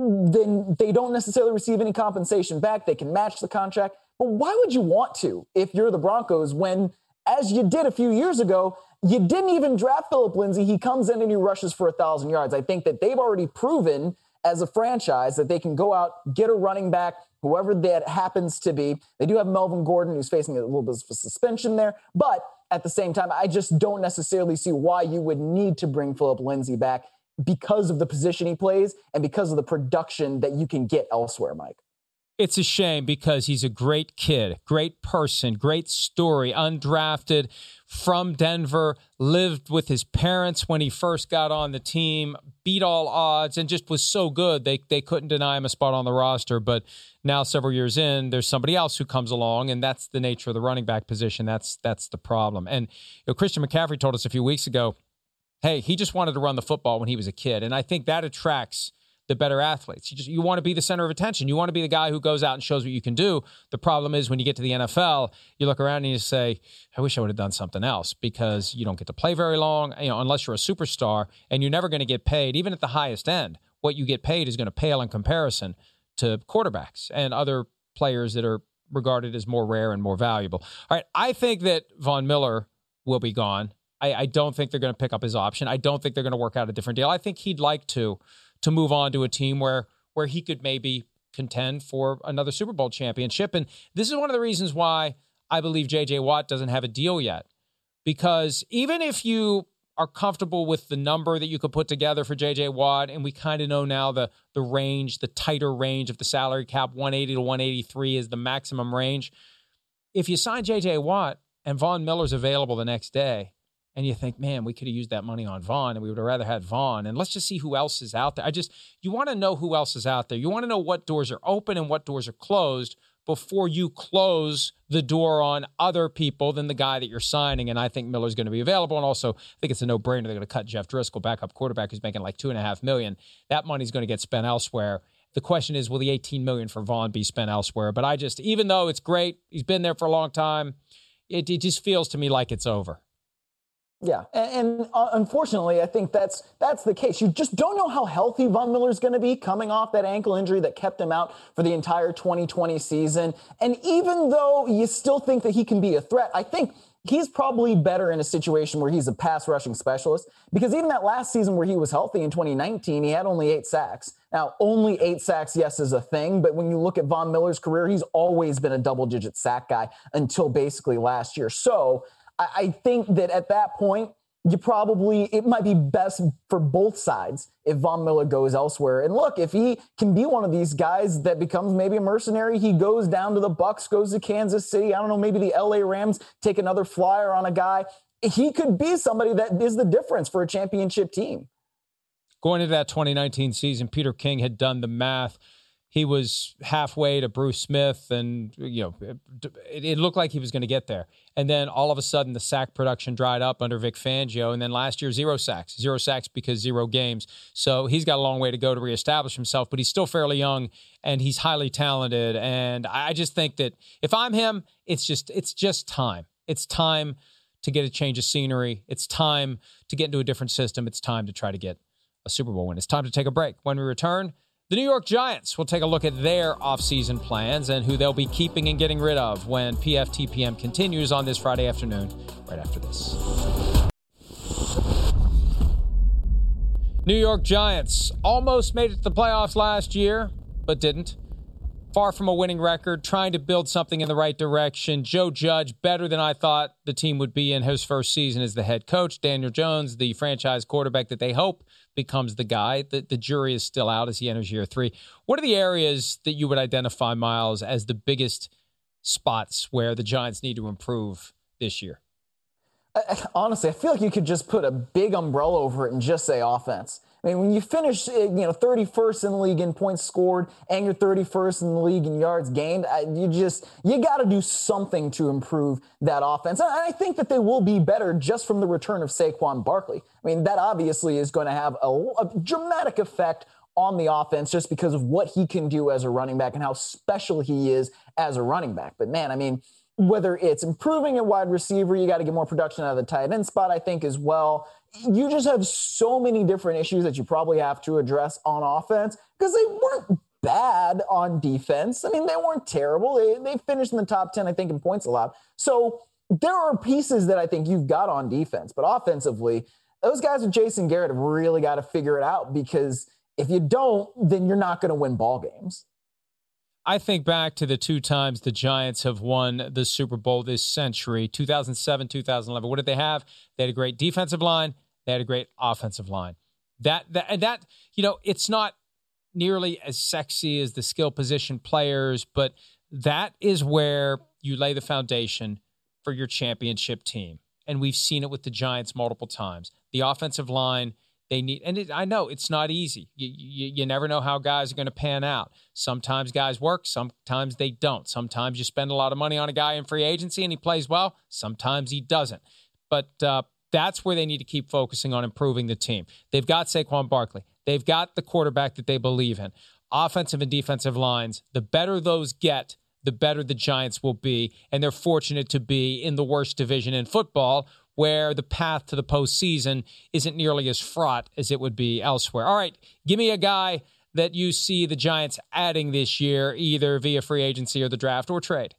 then they don't necessarily receive any compensation back. They can match the contract. But why would you want to if you're the Broncos when, as you did a few years ago, you didn't even draft Phillip Lindsay? He comes in and he rushes for a thousand yards. I think that they've already proven as a franchise that they can go out, get a running back, whoever that happens to be. They do have Melvin Gordon, who's facing a little bit of a suspension there. But at the same time, I just don't necessarily see why you would need to bring Phillip Lindsay back because of the position he plays and because of the production that you can get elsewhere, Mike. It's a shame because he's a great kid, great person, great story, undrafted from Denver, lived with his parents when he first got on the team, beat all odds, and just was so good they, they couldn't deny him a spot on the roster. But now, several years in, there's somebody else who comes along, and that's the nature of the running back position. That's that's the problem. And you know, Christian McCaffrey told us a few weeks ago hey, he just wanted to run the football when he was a kid. And I think that attracts the better athletes. You just you want to be the center of attention. You want to be the guy who goes out and shows what you can do. The problem is when you get to the NFL, you look around and you say, "I wish I would have done something else," because you don't get to play very long, you know, unless you're a superstar, and you're never going to get paid, even at the highest end. What you get paid is going to pale in comparison to quarterbacks and other players that are regarded as more rare and more valuable. All right, I think that Von Miller will be gone. I, I don't think they're going to pick up his option. I don't think they're going to work out a different deal. I think he'd like to to move on to a team where where he could maybe contend for another Super Bowl championship. And this is one of the reasons why I believe JJ Watt doesn't have a deal yet. Because even if you are comfortable with the number that you could put together for JJ Watt, and we kind of know now the the range, the tighter range of the salary cap, 180 to 183 is the maximum range. If you sign JJ Watt and Von Miller's available the next day, and you think, man, we could have used that money on Von and we would have rather had Von. And let's just see who else is out there. I just, you want to know who else is out there. You want to know what doors are open and what doors are closed before you close the door on other people than the guy that you're signing. And I think Miller's going to be available. And also, I think it's a no brainer. They're going to cut Jeff Driskel, backup quarterback, who's making like two and a half million. That money's going to get spent elsewhere. The question is, will the 18 million for Von be spent elsewhere? But I just, even though it's great, he's been there for a long time, it, it just feels to me like it's over. Yeah, and, and uh, unfortunately, I think that's that's the case. You just don't know how healthy Von is going to be coming off that ankle injury that kept him out for the entire 2020 season. And even though you still think that he can be a threat, I think he's probably better in a situation where he's a pass rushing specialist because even that last season where he was healthy in 2019, he had only eight sacks. Now, only eight sacks, yes, is a thing, but when you look at Von Miller's career, he's always been a double digit sack guy until basically last year. So I, think that at that point, you probably it might be best for both sides if Von Miller goes elsewhere. And look, if he can be one of these guys that becomes maybe a mercenary, he goes down to the Bucs, goes to Kansas City. I don't know, maybe the LA Rams take another flyer on a guy. He could be somebody that is the difference for a championship team. Going into that 2019 season, Peter King had done the math he was halfway to Bruce Smith, and you know it, it looked like he was going to get there. And then all of a sudden, the sack production dried up under Vic Fangio, and then last year zero sacks, zero sacks because zero games. So he's got a long way to go to reestablish himself, but he's still fairly young and he's highly talented. And I just think that if I'm him, it's just it's just time. It's time to get a change of scenery. It's time to get into a different system. It's time to try to get a Super Bowl win. It's time to take a break. When we return, the New York Giants will take a look at their offseason plans and who they'll be keeping and getting rid of when PFTPM continues on this Friday afternoon, right after this. New York Giants almost made it to the playoffs last year, but didn't. Far from a winning record, trying to build something in the right direction. Joe Judge, better than I thought the team would be in his first season as the head coach. Daniel Jones, the franchise quarterback that they hope becomes the guy. The, the jury is still out as he enters year three. What are the areas that you would identify, Myles, as the biggest spots where the Giants need to improve this year? I, honestly, I feel like you could just put a big umbrella over it and just say offense. I mean, when you finish, eh, you know, 31st in the league in points scored and you're 31st in the league in yards gained, you just, you got to do something to improve that offense. And I think that they will be better just from the return of Saquon Barkley. I mean, that obviously is going to have a, a dramatic effect on the offense just because of what he can do as a running back and how special he is as a running back. But man, I mean, whether it's improving a wide receiver, you got to get more production out of the tight end spot, I think, as well you just have so many different issues that you probably have to address on offense because they weren't bad on defense. I mean, they weren't terrible. They, they finished in the top 10, I think, in points allowed. So there are pieces that I think you've got on defense, but offensively, those guys with Jason Garrett have really got to figure it out because if you don't, then you're not going to win ball games. I think back to the two times the Giants have won the Super Bowl this century 2007, 2011. What did they have? They had a great defensive line, they had a great offensive line. That, that, and that, you know, it's not nearly as sexy as the skill position players, but that is where you lay the foundation for your championship team. And we've seen it with the Giants multiple times. The offensive line they need, and it, I know it's not easy. You, you, you never know how guys are going to pan out. Sometimes guys work, sometimes they don't. Sometimes you spend a lot of money on a guy in free agency and he plays well, sometimes he doesn't. But uh, that's where they need to keep focusing on improving the team. They've got Saquon Barkley, they've got the quarterback that they believe in. Offensive and defensive lines, the better those get, the better the Giants will be. And they're fortunate to be in the worst division in football, where the path to the postseason isn't nearly as fraught as it would be elsewhere. All right, give me a guy that you see the Giants adding this year, either via free agency or the draft or trade.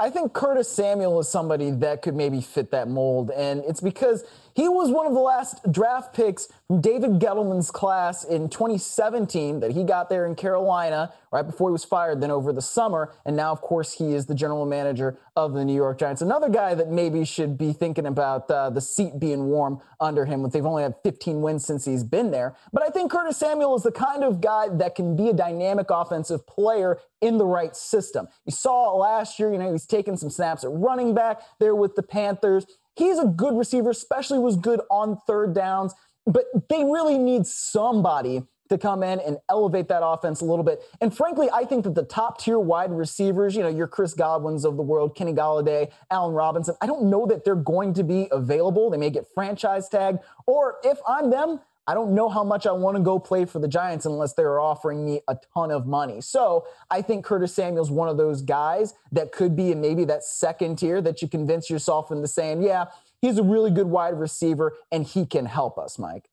I think Curtis Samuel is somebody that could maybe fit that mold. And it's because he was one of the last draft picks from David Gettleman's class in 2017 that he got there in Carolina right before he was fired, then over the summer. And now, of course, he is the general manager of the New York Giants. Another guy that maybe should be thinking about uh, the seat being warm under him. With they've only had 15 wins since he's been there. But I think Curtis Samuel is the kind of guy that can be a dynamic offensive player in the right system. You saw last year, you know, he's taking some snaps at running back there with the Panthers. He's a good receiver, especially was good on third downs, but they really need somebody to come in and elevate that offense a little bit. And frankly, I think that the top tier wide receivers, you know, your Chris Godwins of the world, Kenny Golladay, Allen Robinson, I don't know that they're going to be available. They may get franchise tagged, or if I'm them, I don't know how much I want to go play for the Giants unless they're offering me a ton of money. So I think Curtis Samuel's one of those guys that could be in maybe that second tier that you convince yourself into saying, yeah, he's a really good wide receiver and he can help us, Mike.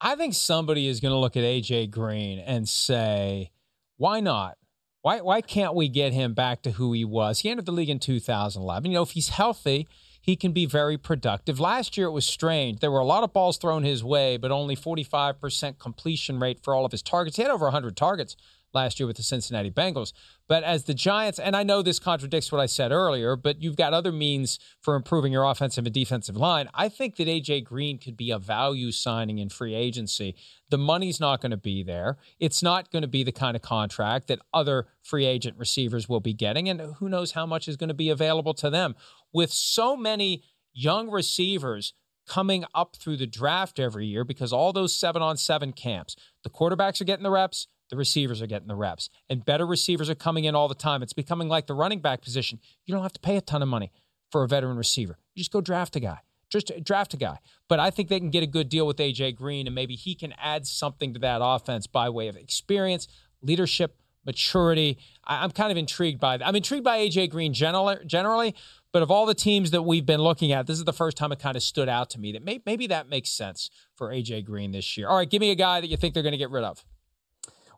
I think somebody is going to look at AJ Green and say, why not? Why, why can't we get him back to who he was? He entered the league in 2011. You know, if he's healthy, he can be very productive. Last year, it was strange. There were a lot of balls thrown his way, but only 45% completion rate for all of his targets. He had over 100 targets last year with the Cincinnati Bengals. But as the Giants, and I know this contradicts what I said earlier, but you've got other means for improving your offensive and defensive line. I think that AJ Green could be a value signing in free agency. The money's not going to be there. It's not going to be the kind of contract that other free agent receivers will be getting. And who knows how much is going to be available to them. With so many young receivers coming up through the draft every year because all those seven on seven camps, the quarterbacks are getting the reps, the receivers are getting the reps, and better receivers are coming in all the time. It's becoming like the running back position. You don't have to pay a ton of money for a veteran receiver. You just go draft a guy. Just draft a guy. But I think they can get a good deal with AJ Green, and maybe he can add something to that offense by way of experience, leadership, maturity. I, am kind of intrigued by that. I'm intrigued by AJ Green generally, generally, But of all the teams that we've been looking at, this is the first time it kind of stood out to me that may, maybe that makes sense for AJ Green this year. All right, give me a guy that you think they're going to get rid of.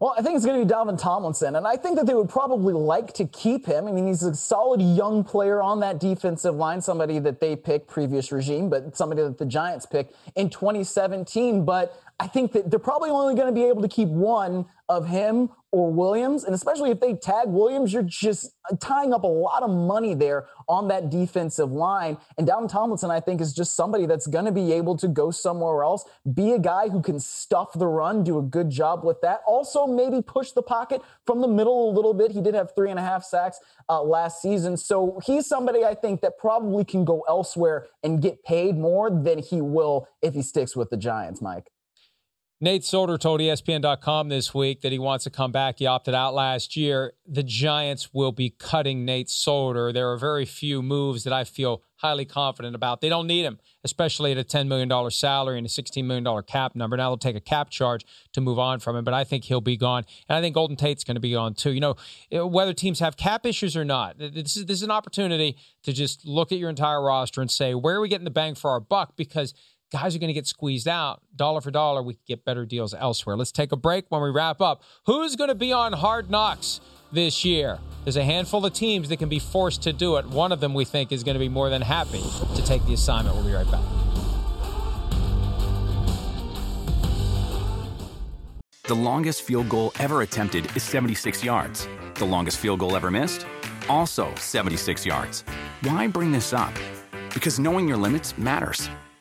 Well, I think it's going to be Dalvin Tomlinson, and I think that they would probably like to keep him. I mean, he's a solid young player on that defensive line, somebody that they picked previous regime, but somebody that the Giants picked in 2017. But I think that they're probably only going to be able to keep one of him or Williams. And especially if they tag Williams, you're just tying up a lot of money there on that defensive line. And Dalvin Tomlinson, I think, is just somebody that's going to be able to go somewhere else, be a guy who can stuff the run, do a good job with that. Also, maybe push the pocket from the middle a little bit. He did have three and a half sacks uh, last season. So he's somebody I think that probably can go elsewhere and get paid more than he will if he sticks with the Giants, Mike. Nate Solder told ESPN.com this week that he wants to come back. He opted out last year. The Giants will be cutting Nate Solder. There are very few moves that I feel highly confident about. They don't need him, especially at a $10 million salary and a $16 million cap number. Now they'll take a cap charge to move on from him, but I think he'll be gone. And I think Golden Tate's going to be gone too. You know, eh, whether teams have cap issues or not, this is, this is an opportunity to just look at your entire roster and say, where are we getting the bang for our buck? Because – guys are going to get squeezed out. Dollar for dollar, we could get better deals elsewhere. Let's take a break when we wrap up. Who's going to be on Hard Knocks this year? There's a handful of teams that can be forced to do it. One of them we think is going to be more than happy to take the assignment. We'll be right back. The longest field goal ever attempted is 76 yards. The longest field goal ever missed? Also 76 yards. Why bring this up? Because knowing your limits matters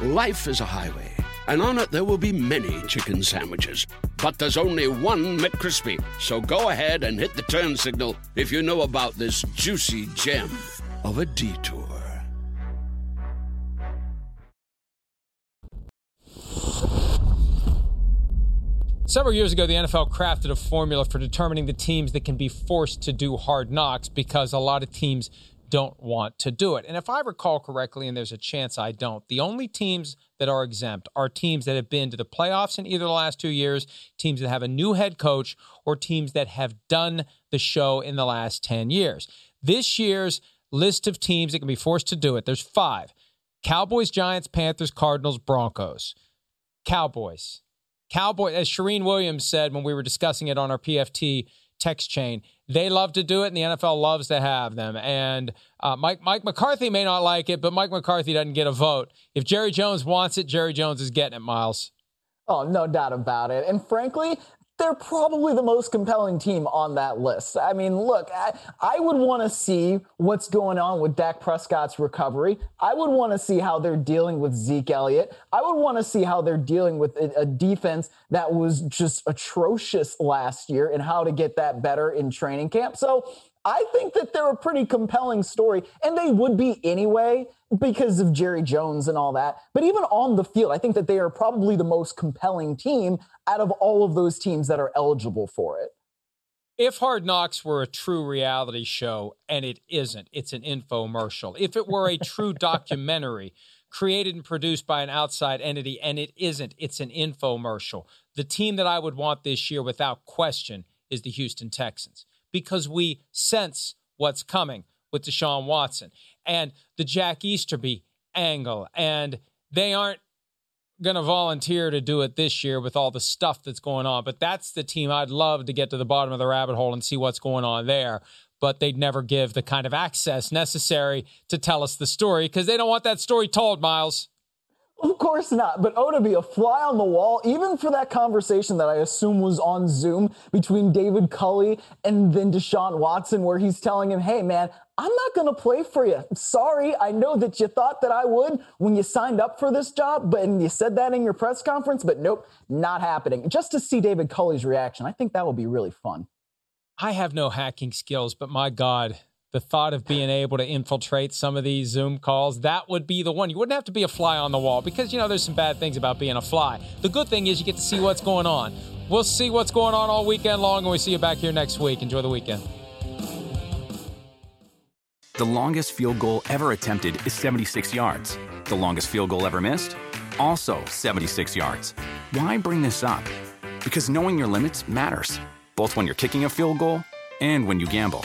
Life is a highway, and on it there will be many chicken sandwiches. But there's only one McCrispy. So go ahead and hit the turn signal if you know about this juicy gem of a detour. Several years ago, the NFL crafted a formula for determining the teams that can be forced to do hard knocks because a lot of teams don't want to do it. And if I recall correctly, and there's a chance I don't, the only teams that are exempt are teams that have been to the playoffs in either the last two years, teams that have a new head coach, or teams that have done the show in the last 10 years. This year's list of teams that can be forced to do it, there's five Cowboys, Giants, Panthers, Cardinals, Broncos. Cowboys. Cowboys, as Charean Williams said when we were discussing it on our PFT text chain. They love to do it, and the NFL loves to have them. And uh, Mike Mike McCarthy may not like it, but Mike McCarthy doesn't get a vote. If Jerry Jones wants it, Jerry Jones is getting it, Myles. Oh, no doubt about it. And frankly, they're probably the most compelling team on that list. I mean, look, I, I would want to see what's going on with Dak Prescott's recovery. I would want to see how they're dealing with Zeke Elliott. I would want to see how they're dealing with a, a defense that was just atrocious last year and how to get that better in training camp. So I think that they're a pretty compelling story, and they would be anyway because of Jerry Jones and all that. But even on the field, I think that they are probably the most compelling team out of all of those teams that are eligible for it. If Hard Knocks were a true reality show, and it isn't, it's an infomercial. If it were a true documentary created and produced by an outside entity, and it isn't, it's an infomercial. The team that I would want this year, without question, is the Houston Texans because we sense what's coming with Deshaun Watson and the Jack Easterby angle. And they aren't going to volunteer to do it this year with all the stuff that's going on. But that's the team I'd love to get to the bottom of the rabbit hole and see what's going on there. But they'd never give the kind of access necessary to tell us the story because they don't want that story told, Myles. Of course not. But oh, to be a fly on the wall, even for that conversation that I assume was on Zoom between David Culley and then Deshaun Watson, where he's telling him, hey, man, I'm not going to play for you. Sorry, I know that you thought that I would when you signed up for this job, but and you said that in your press conference, but nope, not happening. Just to see David Culley's reaction, I think that will be really fun. I have no hacking skills, but my God, the thought of being able to infiltrate some of these Zoom calls, that would be the one. You wouldn't have to be a fly on the wall because, you know, there's some bad things about being a fly. The good thing is you get to see what's going on. We'll see what's going on all weekend long, and we see you back here next week. Enjoy the weekend. The longest field goal ever attempted is 76 yards. The longest field goal ever missed? Also 76 yards. Why bring this up? Because knowing your limits matters, both when you're kicking a field goal and when you gamble.